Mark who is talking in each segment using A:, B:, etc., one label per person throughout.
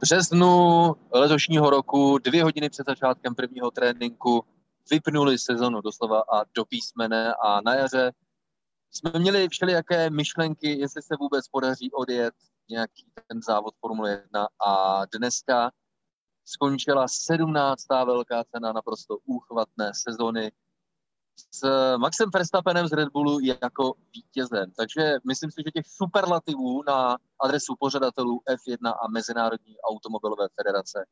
A: březnu letošního roku, dvě hodiny před začátkem prvního tréninku, vypnuli sezonu doslova a do písmene a na jaře jsme měli všelijaké myšlenky, jestli se vůbec podaří odjet nějaký ten závod Formule 1 a dneska skončila 17. velká cena naprosto úchvatné sezony s Maxem Verstappenem z Red Bullu jako vítězem. Takže myslím si, že těch superlativů na adresu pořadatelů F1 a Mezinárodní automobilové federace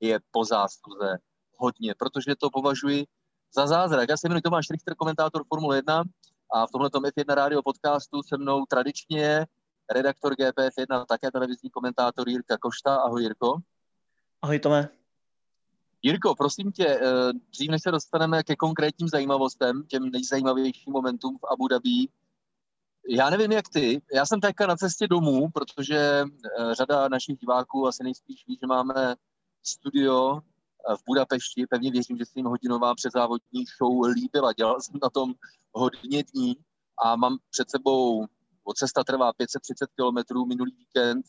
A: je po zásluze hodně, protože to považuji za zázrak. Já se jmenuji Tomáš Richter, komentátor Formule 1 a v tomhle F1 rádio podcastu se mnou tradičně redaktor GPF1, také televizní komentátor Jirka Košta. Ahoj Jirko.
B: Ahoj Tome.
A: Jirko, prosím tě, eh, dřív než se dostaneme ke konkrétním zajímavostem, těm nejzajímavějším momentům v Abu Dhabi, já nevím, jak ty. Já jsem teďka na cestě domů, protože eh, řada našich diváků asi nejspíš ví, že máme studio eh, v Budapešti. Pevně věřím, že se jim hodinová předzávodní show líbila. Dělal jsem na tom hodně dní a mám před sebou, od cesta trvá 530 km minulý víkend.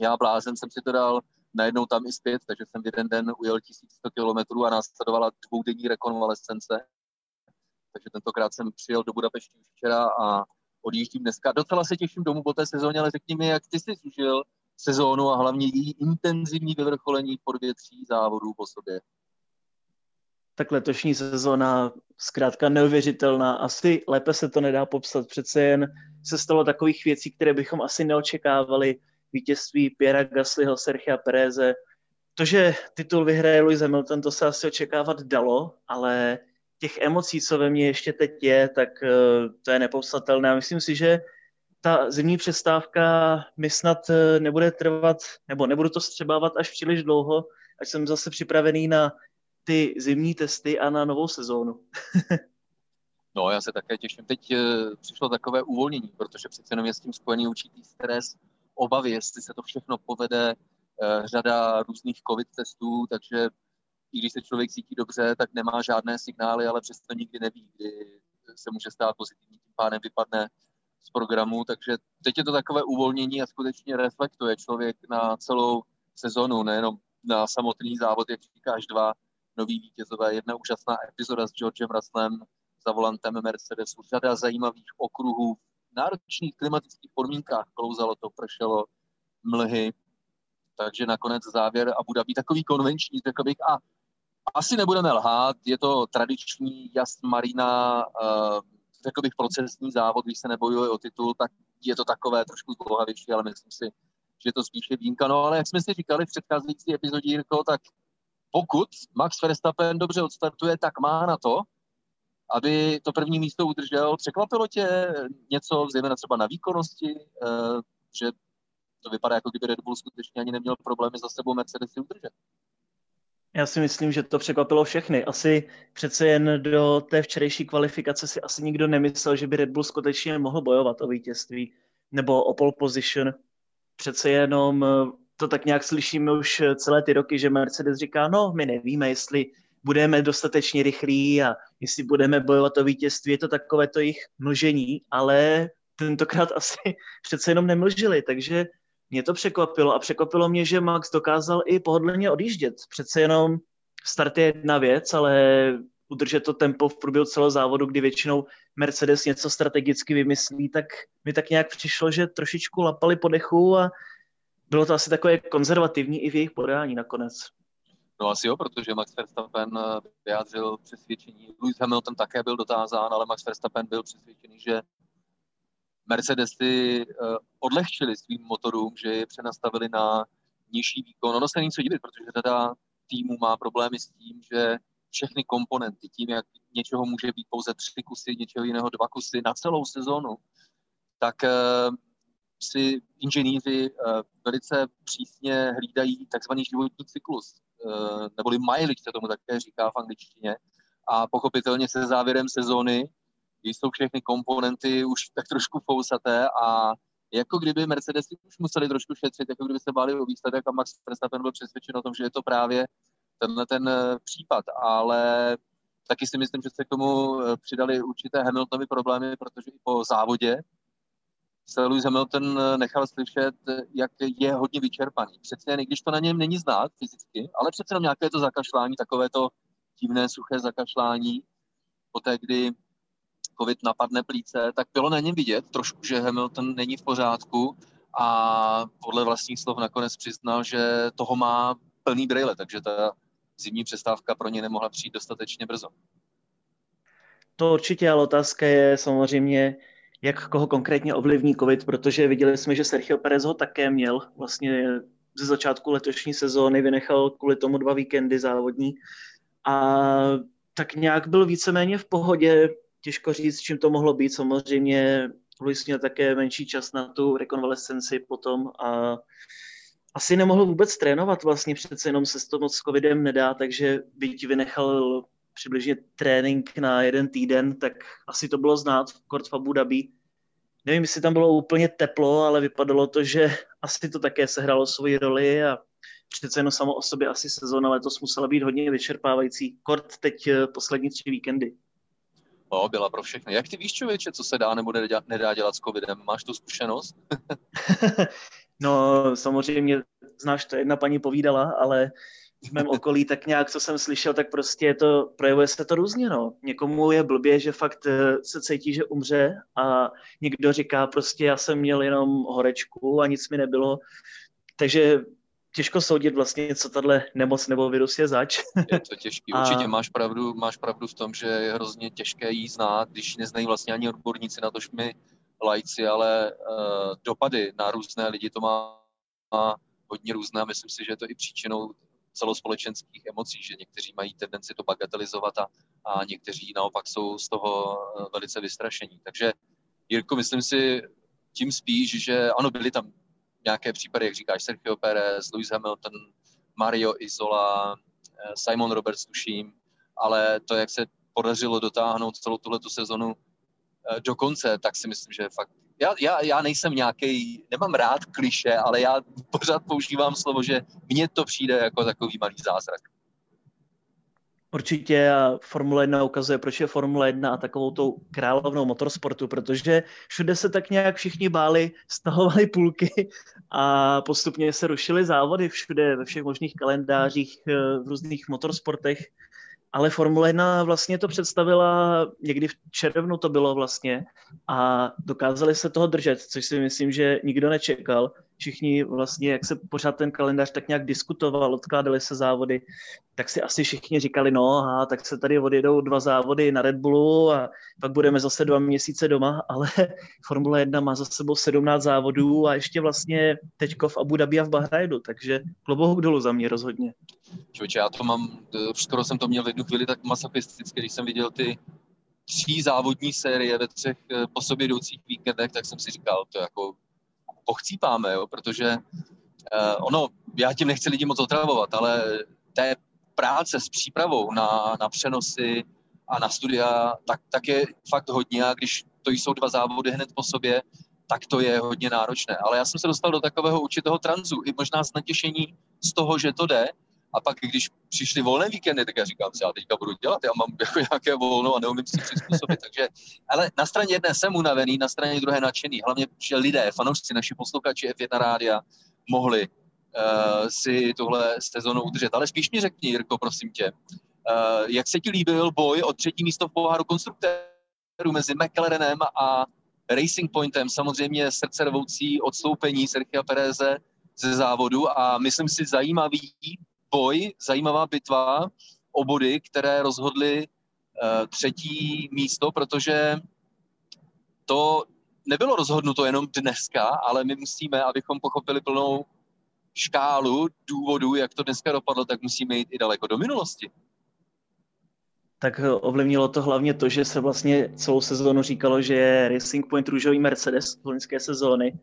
A: Já blázen jsem si to dal najednou tam i zpět, takže jsem v jeden den ujel 1100 km a následovala dvoudenní rekonvalescence. Takže tentokrát jsem přijel do Budapešti už včera a odjíždím dneska. Docela se těším domů po té sezóně, ale řekni mi, jak ty jsi užil sezónu a hlavně její intenzivní vyvrcholení po dvě, tří závodů po sobě.
B: Tak letošní sezóna zkrátka neuvěřitelná. Asi lépe se to nedá popsat. Přece jen se stalo takových věcí, které bychom asi neočekávali vítězství Piera Gaslyho, Sergia Pereze. To, že titul vyhraje Lewis Hamilton, to se asi očekávat dalo, ale těch emocí, co ve mně ještě teď je, tak eh, to je nepopsatelné. myslím si, že ta zimní přestávka mi snad eh, nebude trvat, nebo nebudu to střebávat až příliš dlouho, až jsem zase připravený na ty zimní testy a na novou sezónu.
A: no, já se také těším. Teď eh, přišlo takové uvolnění, protože přece jenom je s tím spojený určitý stres, obavy, jestli se to všechno povede, eh, řada různých covid testů, takže i když se člověk cítí dobře, tak nemá žádné signály, ale přesto nikdy neví, kdy se může stát pozitivní, tím pádem vypadne z programu, takže teď je to takové uvolnění a skutečně reflektuje člověk na celou sezonu, nejenom na samotný závod, jak říkáš, dva nový vítězové, jedna úžasná epizoda s Georgem Russellem za volantem Mercedesu, řada zajímavých okruhů náročných klimatických podmínkách klouzalo to, pršelo, mlhy, takže nakonec závěr Abu Dhabi takový konvenční, řekl bych, a asi nebudeme lhát, je to tradiční jas marina, uh, řekl bych procesní závod, když se nebojuje o titul, tak je to takové trošku zdlouhavější, ale myslím si, že to spíše výjimka. No ale jak jsme si říkali v předcházející epizodě, Jirko, tak pokud Max Verstappen dobře odstartuje, tak má na to, aby to první místo udržel. Překvapilo tě něco, zejména třeba na výkonnosti, eh, že to vypadá, jako kdyby Red Bull skutečně ani neměl problémy za sebou Mercedesy udržet?
B: Já si myslím, že to překvapilo všechny. Asi přece jen do té včerejší kvalifikace si asi nikdo nemyslel, že by Red Bull skutečně mohl bojovat o vítězství nebo o pole position. Přece jenom eh, to tak nějak slyšíme už celé ty roky, že Mercedes říká, no my nevíme, jestli budeme dostatečně rychlí a jestli budeme bojovat o vítězství, je to takové to jejich mlžení, ale tentokrát asi přece jenom nemlžili, takže mě to překvapilo a překvapilo mě, že Max dokázal i pohodlně odjíždět. Přece jenom start je jedna věc, ale udržet to tempo v průběhu celého závodu, kdy většinou Mercedes něco strategicky vymyslí, tak mi tak nějak přišlo, že trošičku lapali po dechu a bylo to asi takové konzervativní i v jejich podání nakonec.
A: No asi jo, protože Max Verstappen eh, vyjádřil přesvědčení. Lewis Hamilton také byl dotázán, ale Max Verstappen byl přesvědčený, že Mercedesy eh, odlehčili svým motorům, že je přenastavili na nižší výkon. Ono se není co divit, protože řada týmů má problémy s tím, že všechny komponenty, tím, jak něčeho může být pouze tři kusy, něčeho jiného dva kusy na celou sezonu, tak eh, si inženýři velice přísně hlídají takzvaný životní cyklus Eh, neboli mileage se tomu také říká v angličtině. A pochopitelně se závěrem sezóny, jsou všechny komponenty už tak trošku fousaté a jako kdyby Mercedes už museli trošku šetřit, jako kdyby se báli o výsledek a Max Verstappen byl přesvědčen o tom, že je to právě tenhle ten eh, případ, ale taky si myslím, že se k tomu eh, přidali určité Hamiltonovy problémy, protože i po závodě se Lewis Hamilton nechal slyšet, jak je hodně vyčerpaný. Přece jen, když to na něm není znát fyzicky, ale přece jenom nějaké to zakašlání, takové to divné, suché zakašlání, poté, kdy covid napadne plíce, tak bylo na něm vidět trošku, že Hamilton není v pořádku a podle vlastních slov nakonec přiznal, že toho má plný brýle, takže ta zimní přestávka pro ně nemohla přijít dostatečně brzo.
B: To určitě, ale otázka je samozřejmě, jak koho konkrétně ovlivní COVID, protože viděli jsme, že Sergio Perez ho také měl. Vlastně ze začátku letošní sezóny vynechal kvůli tomu dva víkendy závodní a tak nějak byl víceméně v pohodě. Těžko říct, čím to mohlo být. Samozřejmě Luis měl také menší čas na tu rekonvalescenci potom a asi nemohl vůbec trénovat vlastně, přece jenom se to moc s covidem nedá, takže byť vynechal přibližně trénink na jeden týden, tak asi to bylo znát v Kort v Abu Dhabi. Nevím, jestli tam bylo úplně teplo, ale vypadalo to, že asi to také sehralo svoji roli a přece jenom samo o sobě asi sezóna letos musela být hodně vyčerpávající. Kort teď eh, poslední tři víkendy.
A: No, byla pro všechny. Jak ty víš, člověče, co se dá nebo nedá dělat s covidem? Máš tu zkušenost?
B: no, samozřejmě, znáš to, jedna paní povídala, ale v mém okolí tak nějak, co jsem slyšel, tak prostě je to, projevuje se to různě, no. Někomu je blbě, že fakt eh, se cítí, že umře a někdo říká prostě, já jsem měl jenom horečku a nic mi nebylo. Takže těžko soudit vlastně, co tahle nemoc nebo virus je zač.
A: Je to těžký. Určitě a... máš, pravdu, máš pravdu v tom, že je hrozně těžké jí znát, když neznají vlastně ani odborníci na to, že my lajci, ale uh, dopady na různé lidi to má, má hodně různé myslím si, že je to i příčinou celospolečenských emocí, že někteří mají tendenci to bagatelizovat a, a někteří naopak jsou z toho eh, velice vystrašení. Takže Jirko, myslím si tím spíš, že ano, byly tam nějaké případy, jak říkáš, Sergio Perez, Lewis Hamilton, Mario Isola, eh, Simon Roberts, tuším, ale to, jak se podařilo dotáhnout celou tuhletu sezonu eh, do konce, tak si myslím, že fakt já, já, já nejsem nějaký, nemám rád kliše, ale já pořád používám slovo, že mně to přijde jako takový malý zázrak.
B: Určitě Formule 1 ukazuje, proč je Formule 1 a takovou tou královnou motorsportu, protože všude se tak nějak všichni báli, stahovali půlky a postupně se rušily závody všude, ve všech možných kalendářích, eh, v různých motorsportech ale Formule 1 vlastně to představila, někdy v červnu to bylo vlastně, a dokázali se toho držet, což si myslím, že nikdo nečekal. Všichni vlastně, jak se pořád ten kalendář tak nějak diskutoval, odkládali se závody, tak si asi všichni říkali, no a tak se tady odjedou dva závody na Red Bullu a pak budeme zase dva měsíce doma, ale Formule 1 má za sebou 17 závodů a ještě vlastně teďko v Abu Dhabi a v Bahrajnu, takže klobouk dolů za mě rozhodně.
A: Čoče, já to mám, skoro jsem to měl v jednu chvíli tak masochisticky, když jsem viděl ty tří závodní série ve třech eh, po sobě jdoucích víkendech, tak jsem si říkal, to jako pochcípáme, jo, protože uh, ono, já tím nechci lidi moc otravovat, ale té práce s přípravou na, na přenosy a na studia, tak, tak je fakt hodně a když to jsou dva závody hned po sobě, tak to je hodně náročné. Ale já jsem se dostal do takového určitého tranzu, i možná s natěšení z toho, že to jde, a pak, když přišly volné víkendy, tak já říkám si, já teďka budu dělat, já mám jako nějaké volno a neumím si přizpůsobit. Takže, ale na straně jedné jsem unavený, na straně druhé nadšený. Hlavně, že lidé, fanoušci, naši posluchači F1 rádia mohli uh, si tuhle sezonu udržet. Ale spíš mi řekni, Jirko, prosím tě, uh, jak se ti líbil boj o třetí místo v poháru konstruktérů mezi McLarenem a Racing Pointem, samozřejmě srdcervoucí odstoupení Sergio Pereze ze závodu a myslím si zajímavý boj, zajímavá bitva o body, které rozhodly uh, třetí místo, protože to nebylo rozhodnuto jenom dneska, ale my musíme, abychom pochopili plnou škálu důvodů, jak to dneska dopadlo, tak musíme jít i daleko do minulosti.
B: Tak ovlivnilo to hlavně to, že se vlastně celou sezónu říkalo, že je Racing Point růžový Mercedes z loňské sezóny.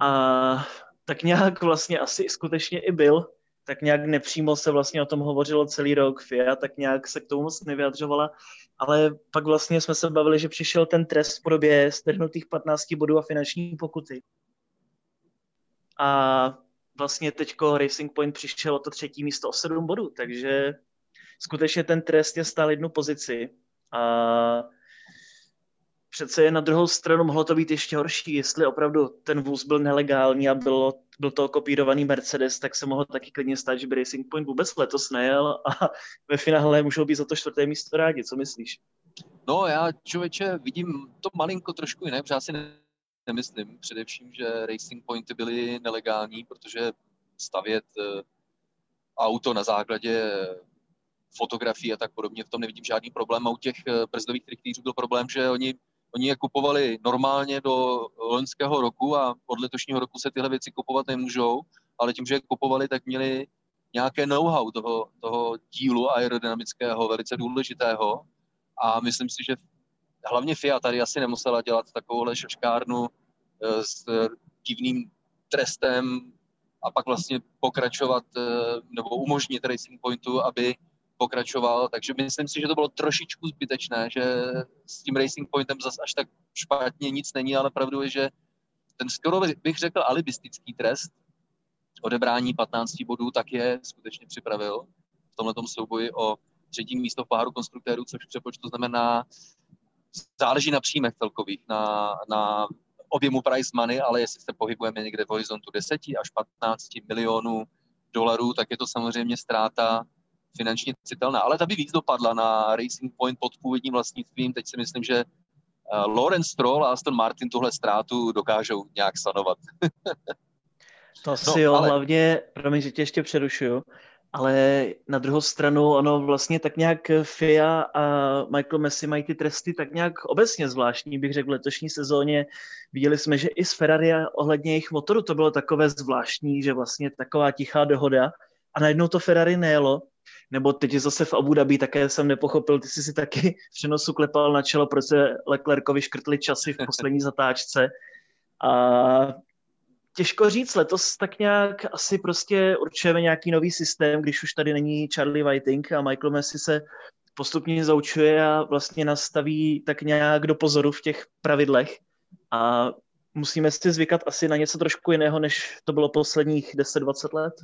B: A tak nějak vlastně asi skutečně i byl, tak nějak nepřímo se vlastně o tom hovořilo celý rok. FIA tak nějak se k tomu moc nevyjadřovala, ale pak vlastně jsme se bavili, že přišel ten trest v podobě strhnutých 15 bodů a finanční pokuty. A vlastně teďko Racing Point přišel o to třetí místo o 7 bodů, takže skutečně ten trest je stál jednu pozici. A přece je na druhou stranu mohlo to být ještě horší, jestli opravdu ten vůz byl nelegální a bylo, byl to kopírovaný Mercedes, tak se mohlo taky klidně stát, že by Racing Point vůbec letos nejel a ve finále můžou být za to čtvrté místo rádi. Co myslíš?
A: No já člověče vidím to malinko trošku jinak, protože já si nemyslím především, že Racing Pointy byly nelegální, protože stavět eh, auto na základě fotografií a tak podobně, v tom nevidím žádný problém. A u těch eh, brzdových triktýřů byl problém, že oni, oni je kupovali normálně do loňského roku a od letošního roku se tyhle věci kupovat nemůžou, ale tím, že je kupovali, tak měli nějaké know-how toho, toho dílu aerodynamického, velice důležitého. A myslím si, že hlavně FIA tady asi nemusela dělat takovouhle šaškárnu eh, s divným trestem a pak vlastně pokračovat eh, nebo umožnit Racing Pointu, aby pokračoval, takže myslím si, že to bylo trošičku zbytečné, že s tím Racing Pointem zase až tak špatně nic není, ale pravdu je, že ten skoro bych řekl alibistický trest odebrání 15 bodů tak je skutečně připravil v tomto souboji o třetí místo v páru konstruktérů, což přepočtu znamená, záleží na příjmech celkových, na, na objemu price money, ale jestli se pohybujeme někde v horizontu 10 až 15 milionů dolarů, tak je to samozřejmě ztráta finančně citelná. Ale ta by víc dopadla na Racing Point pod původním vlastnictvím. Teď si myslím, že uh, Lawrence Stroll a Aston Martin tuhle ztrátu dokážou nějak sanovat.
B: to no, jo, ale... hlavně, promiň, že tě ještě přerušuju, ale na druhou stranu ono vlastně tak nějak FIA a Michael Messi mají ty tresty tak nějak obecně zvláštní, bych řekl, v letošní sezóně. Viděli jsme, že i s Ferrari ohledně jejich motoru to bylo takové zvláštní, že vlastně taková tichá dohoda a najednou to Ferrari nejelo nebo teď zase v Abu Dhabi, také jsem nepochopil, ty jsi si taky v přenosu klepal na čelo, proč se Leclercovi škrtli časy v poslední zatáčce. A těžko říct, letos tak nějak asi prostě určujeme nějaký nový systém, když už tady není Charlie Whiting a Michael Messi se postupně zaučuje a vlastně nastaví tak nějak do pozoru v těch pravidlech. A musíme si zvykat asi na něco trošku jiného, než to bylo posledních 10-20 let.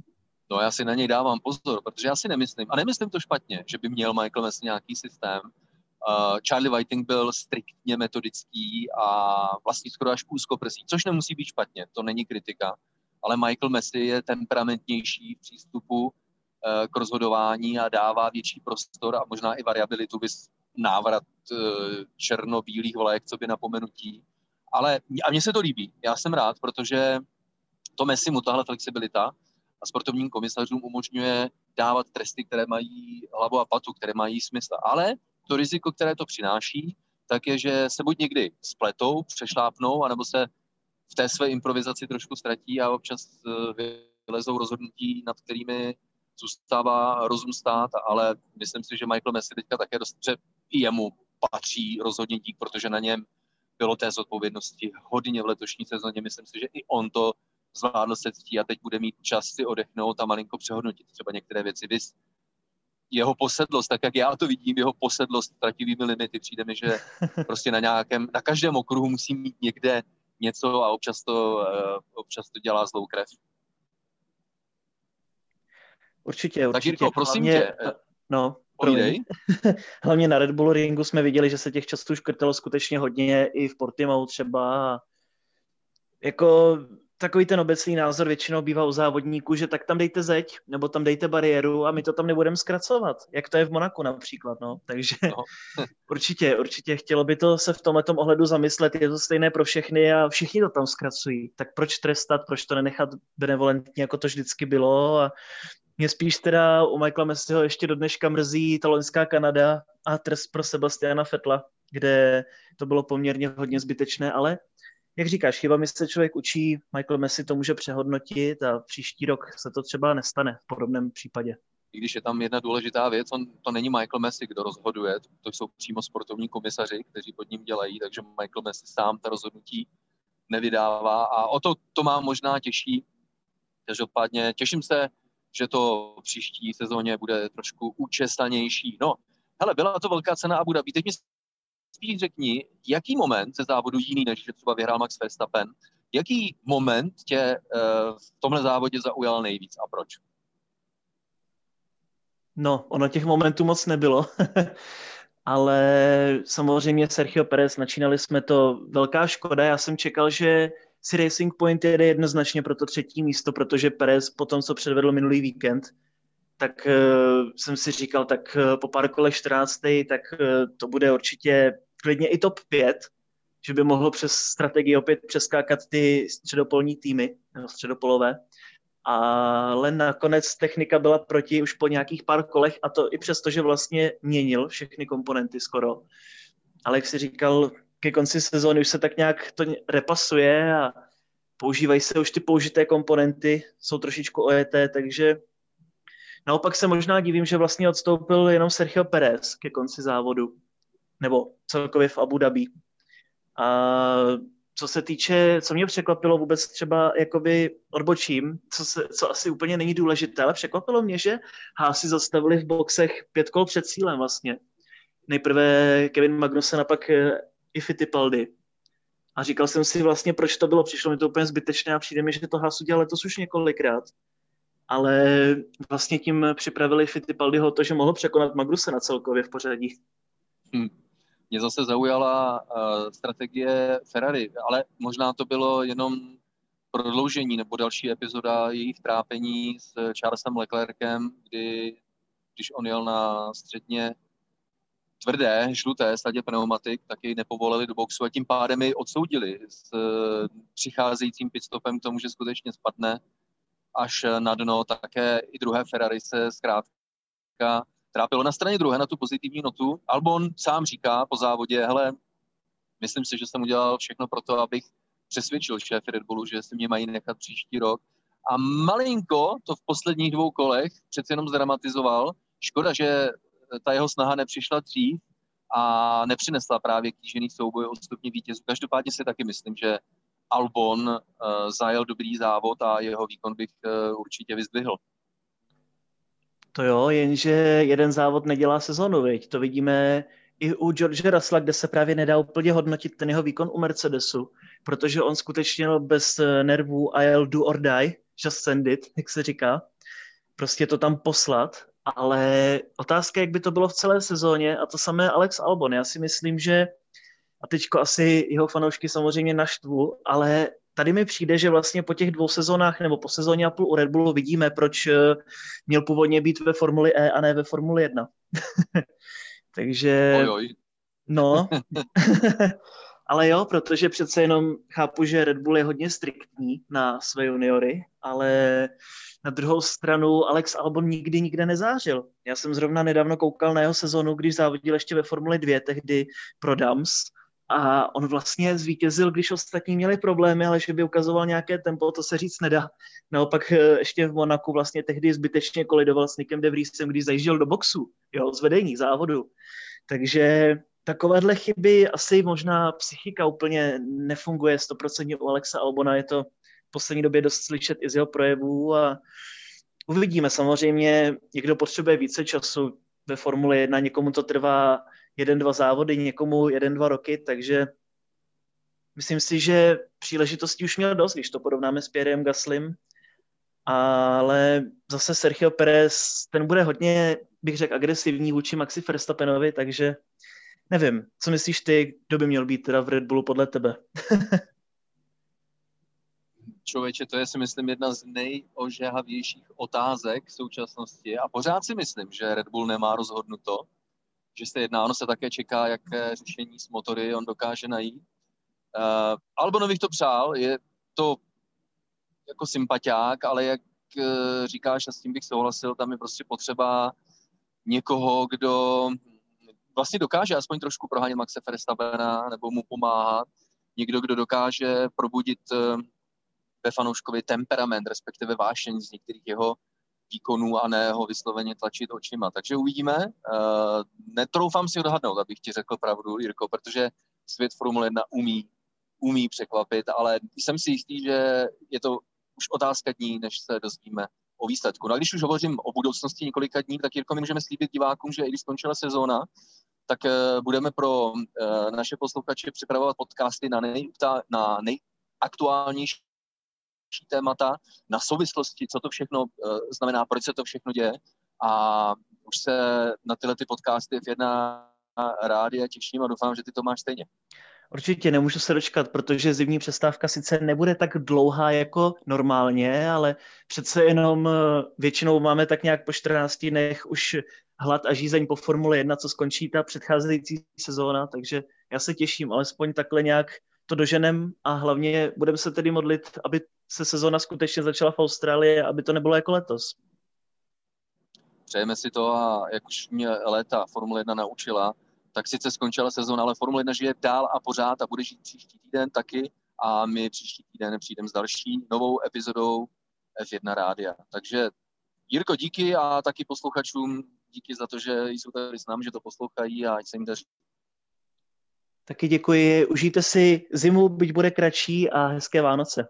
A: No já si na něj dávám pozor, protože já si nemyslím, a nemyslím to špatně, že by měl Michael Messi nějaký systém. Uh, Charlie Whiting byl striktně metodický a vlastně skoro až úzkoprsý, což nemusí být špatně, to není kritika, ale Michael Messi je temperamentnější v přístupu uh, k rozhodování a dává větší prostor a možná i variabilitu, bys návrat uh, černobílých vlajek, co by napomenutí. Ale a mně se to líbí, já jsem rád, protože to Messi mu tahle flexibilita a sportovním komisařům umožňuje dávat tresty, které mají hlavu a patu, které mají smysl. Ale to riziko, které to přináší, tak je, že se buď někdy spletou, přešlápnou, anebo se v té své improvizaci trošku ztratí a občas eh, vylezou rozhodnutí, nad kterými zůstává rozum stát, ale myslím si, že Michael Messi teďka také dost, že i jemu patří rozhodně dík, protože na něm bylo té zodpovědnosti hodně v letošní sezóně. Myslím si, že i on to zvládl se ctí a teď bude mít čas si odechnout a malinko přehodnotit třeba některé věci. Vys jeho posedlost, tak jak já to vidím, jeho posedlost trativými limity, přijde mi, že prostě na nějakém, na každém okruhu musí mít někde něco a občas to, uh, občas to dělá zlou krev.
B: Určitě, určitě.
A: Tak Jirko, prosím Hlavně, tě. Eh,
B: no, Hlavně na Red Bull ringu jsme viděli, že se těch časů škrtalo skutečně hodně, i v Portimao třeba. Jako takový ten obecný názor většinou bývá u závodníků, že tak tam dejte zeď, nebo tam dejte bariéru a my to tam nebudeme zkracovat, jak to je v Monaku například, no. Takže no. určitě, určitě chtělo by to se v tomhle ohledu zamyslet, je to stejné pro všechny a všichni to tam zkracují. Tak proč trestat, proč to nenechat benevolentně, jako to vždycky bylo a mě spíš teda u Michaela Messiho ještě do dneška mrzí ta loňská Kanada a trest pro Sebastiana Fetla, kde to bylo poměrně hodně zbytečné, ale jak říkáš, chybami se člověk učí, Michael Messi to může přehodnotit a příští rok se to třeba nestane v podobném případě.
A: I když je tam jedna důležitá věc, on, to není Michael Messi, kdo rozhoduje, to jsou přímo sportovní komisaři, kteří pod ním dělají, takže Michael Messi sám ta rozhodnutí nevydává a o to to má možná těžší. Každopádně těším se, že to příští sezóně bude trošku účestanější. No, hele, byla to velká cena Abu Dhabi. Teď mi spíš řekni, jaký moment ze závodu jiný, než že třeba vyhrál Max Verstappen, jaký moment tě uh, v tomhle závodě zaujal nejvíc a proč?
B: No, ono těch momentů moc nebylo. ale samozřejmě Sergio Perez, načínali jsme to velká škoda, já jsem čekal, že si Racing Point jede jednoznačně pro to třetí místo, protože Perez po tom, co předvedl minulý víkend, tak uh, jsem si říkal, tak uh, po pár kolech 14. tak uh, to bude určitě klidně i top 5, že by mohlo přes strategii opět přeskákat ty středopolní týmy, nebo středopolové. Ale nakonec technika byla proti už po nějakých pár kolech a to i přesto, že vlastně měnil všechny komponenty skoro. Ale jak si říkal, ke konci sezóny už se tak nějak to repasuje a používají se už ty použité komponenty, jsou trošičku ojeté, takže naopak se možná divím, že vlastně odstoupil jenom Sergio Perez ke konci závodu, nebo celkově v Abu Dhabi. A co se týče, co mě překvapilo vůbec třeba jakoby odbočím, co, se, co asi úplně není důležité, ale překvapilo mě, že Hásy zastavili v boxech pět kol před cílem vlastně. Nejprve Kevin Magnussen a pak eh, i Fittipaldi. A říkal jsem si vlastně, proč to bylo. Přišlo mi to úplně zbytečné a přijde mi, že to Haas udělal letos už několikrát. Ale vlastně tím připravili Fittipaldiho to, že mohl překonat Magnusena celkově v pořadí.
A: Hmm. Mě zase zaujala uh, strategie Ferrari, ale možná to bylo jenom prodloužení nebo další epizoda jejich trápení s Charlesem Leclerkem, kdy když on jel na středně tvrdé, žluté stadě pneumatik, tak jej nepovolili do boxu a tím pádem ji odsoudili s eh, přicházejícím pitstopem k tomu, že skutečně spadne až na dno. Také i druhé Ferrari se zkrátka trápilo na straně druhé na tu pozitivní notu. Albon sám říká po závodě, hele, myslím si, že jsem udělal všechno pro to, abych přesvědčil šéf Red Bullu, že si mě mají nechat příští rok. A malinko to v posledních dvou kolech přeci jenom zdramatizoval. Škoda, že ta jeho snaha nepřišla dřív a nepřinesla právě kýžený souboj o stupně vítězů. Každopádně si taky myslím, že Albon uh, zajel dobrý závod a jeho výkon bych uh, určitě vyzdvihl.
B: To jo, jenže jeden závod nedělá sezonu, viď? To vidíme i u George Russella, kde se právě nedá úplně hodnotit ten jeho výkon u Mercedesu, protože on skutečně bez nervů a jel do or die, just send it, jak se říká. Prostě to tam poslat ale otázka, jak by to bylo v celé sezóně a to samé Alex Albon. Já si myslím, že a teďko asi jeho fanoušky samozřejmě naštvu, ale tady mi přijde, že vlastně po těch dvou sezónách nebo po sezóně a půl u Red Bullu vidíme, proč eh, měl původně být ve Formuli E a ne ve Formuli 1. Takže...
A: Oj, oj.
B: No. ale jo, protože přece jenom chápu, že Red Bull je hodně striktní na své juniory, ale na druhou stranu Alex Albon nikdy nikde nezářil. Já jsem zrovna nedávno koukal na jeho sezonu, když závodil ještě ve Formuli 2, tehdy pro Dams, a on vlastně zvítězil, když ostatní měli problémy, ale že by ukazoval nějaké tempo, to se říct nedá. Naopak eh, ještě v Monaku vlastně tehdy zbytečně kolidoval s Nikem de Vriesem, když zajížděl do boxu, jo, z vedení závodu. Takže takovéhle chyby asi možná psychika úplně nefunguje 100% u Alexa Albona, je to poslední době dost slyšet i z jeho projevů a uvidíme. Samozřejmě někdo potřebuje více času ve Formule 1, někomu to trvá jeden, dva závody, někomu jeden, dva roky, takže myslím si, že příležitostí už měl dost, když to porovnáme s Pierrem Gaslim, ale zase Sergio Perez, ten bude hodně, bych řekl, agresivní vůči Maxi Verstappenovi, takže nevím, co myslíš ty, kdo by měl být teda v Red Bullu podle tebe?
A: člověče, to je si myslím jedna z nejožehavějších otázek v současnosti a pořád si myslím, že Red Bull nemá rozhodnuto, že se jedná, ono se také čeká, jaké řešení s motory on dokáže najít. Uh, Albonových to přál, je to jako sympatiák, ale jak uh, říkáš, a s tím bych souhlasil, tam je prostě potřeba někoho, kdo vlastně dokáže aspoň trošku prohánět Maxe Verstappena nebo mu pomáhat. Někdo, kdo dokáže probudit uh, ve fanouškovi temperament, respektive vášeň z některých jeho výkonů a ne ho vysloveně tlačit očima. Takže uvidíme. Uh, netroufám si odhadnout, abych ti řekl pravdu, Jirko, protože svět Formule 1 umí, umí překvapit, ale jsem si jistý, že je to už otázka dní, než se dozvíme o výsledku. No a když už hovořím o budoucnosti několika dní, tak Jirko, my můžeme slíbit divákům, že i když skončila sezóna, tak uh, budeme pro uh, naše posluchače připravovat podcasty na, nej, na nejaktuálnější témata, na souvislosti, co to všechno uh, znamená, proč se to všechno děje. A už se na tyhle ty podcasty F1 rádi a těším a doufám, že ty to máš stejně.
B: Určitě nemůžu se dočkat, protože zimní přestávka sice nebude tak dlouhá jako normálně, ale přece jenom eh, většinou máme tak nějak po 14 dnech už hlad a žízeň po Formule 1, co skončí ta předcházející sezóna, takže já se těším, alespoň takhle nějak to doženem a hlavně budeme se tedy modlit, aby se sezóna skutečně začala v Austrálii, aby to nebylo jako letos.
A: Přejeme si to a jak už mě léta Formule 1 naučila, tak sice skončila sezóna, ale Formule 1 žije dál a pořád a bude žít příští týden taky a my příští týden přijdeme s další novou epizodou F1 Rádia. Takže Jirko, díky a taky posluchačům díky za to, že jsou tady s námi, že to poslouchají a ať se jim daří.
B: Taky děkuji. Užijte si zimu, byť bude kratší a hezké Vánoce.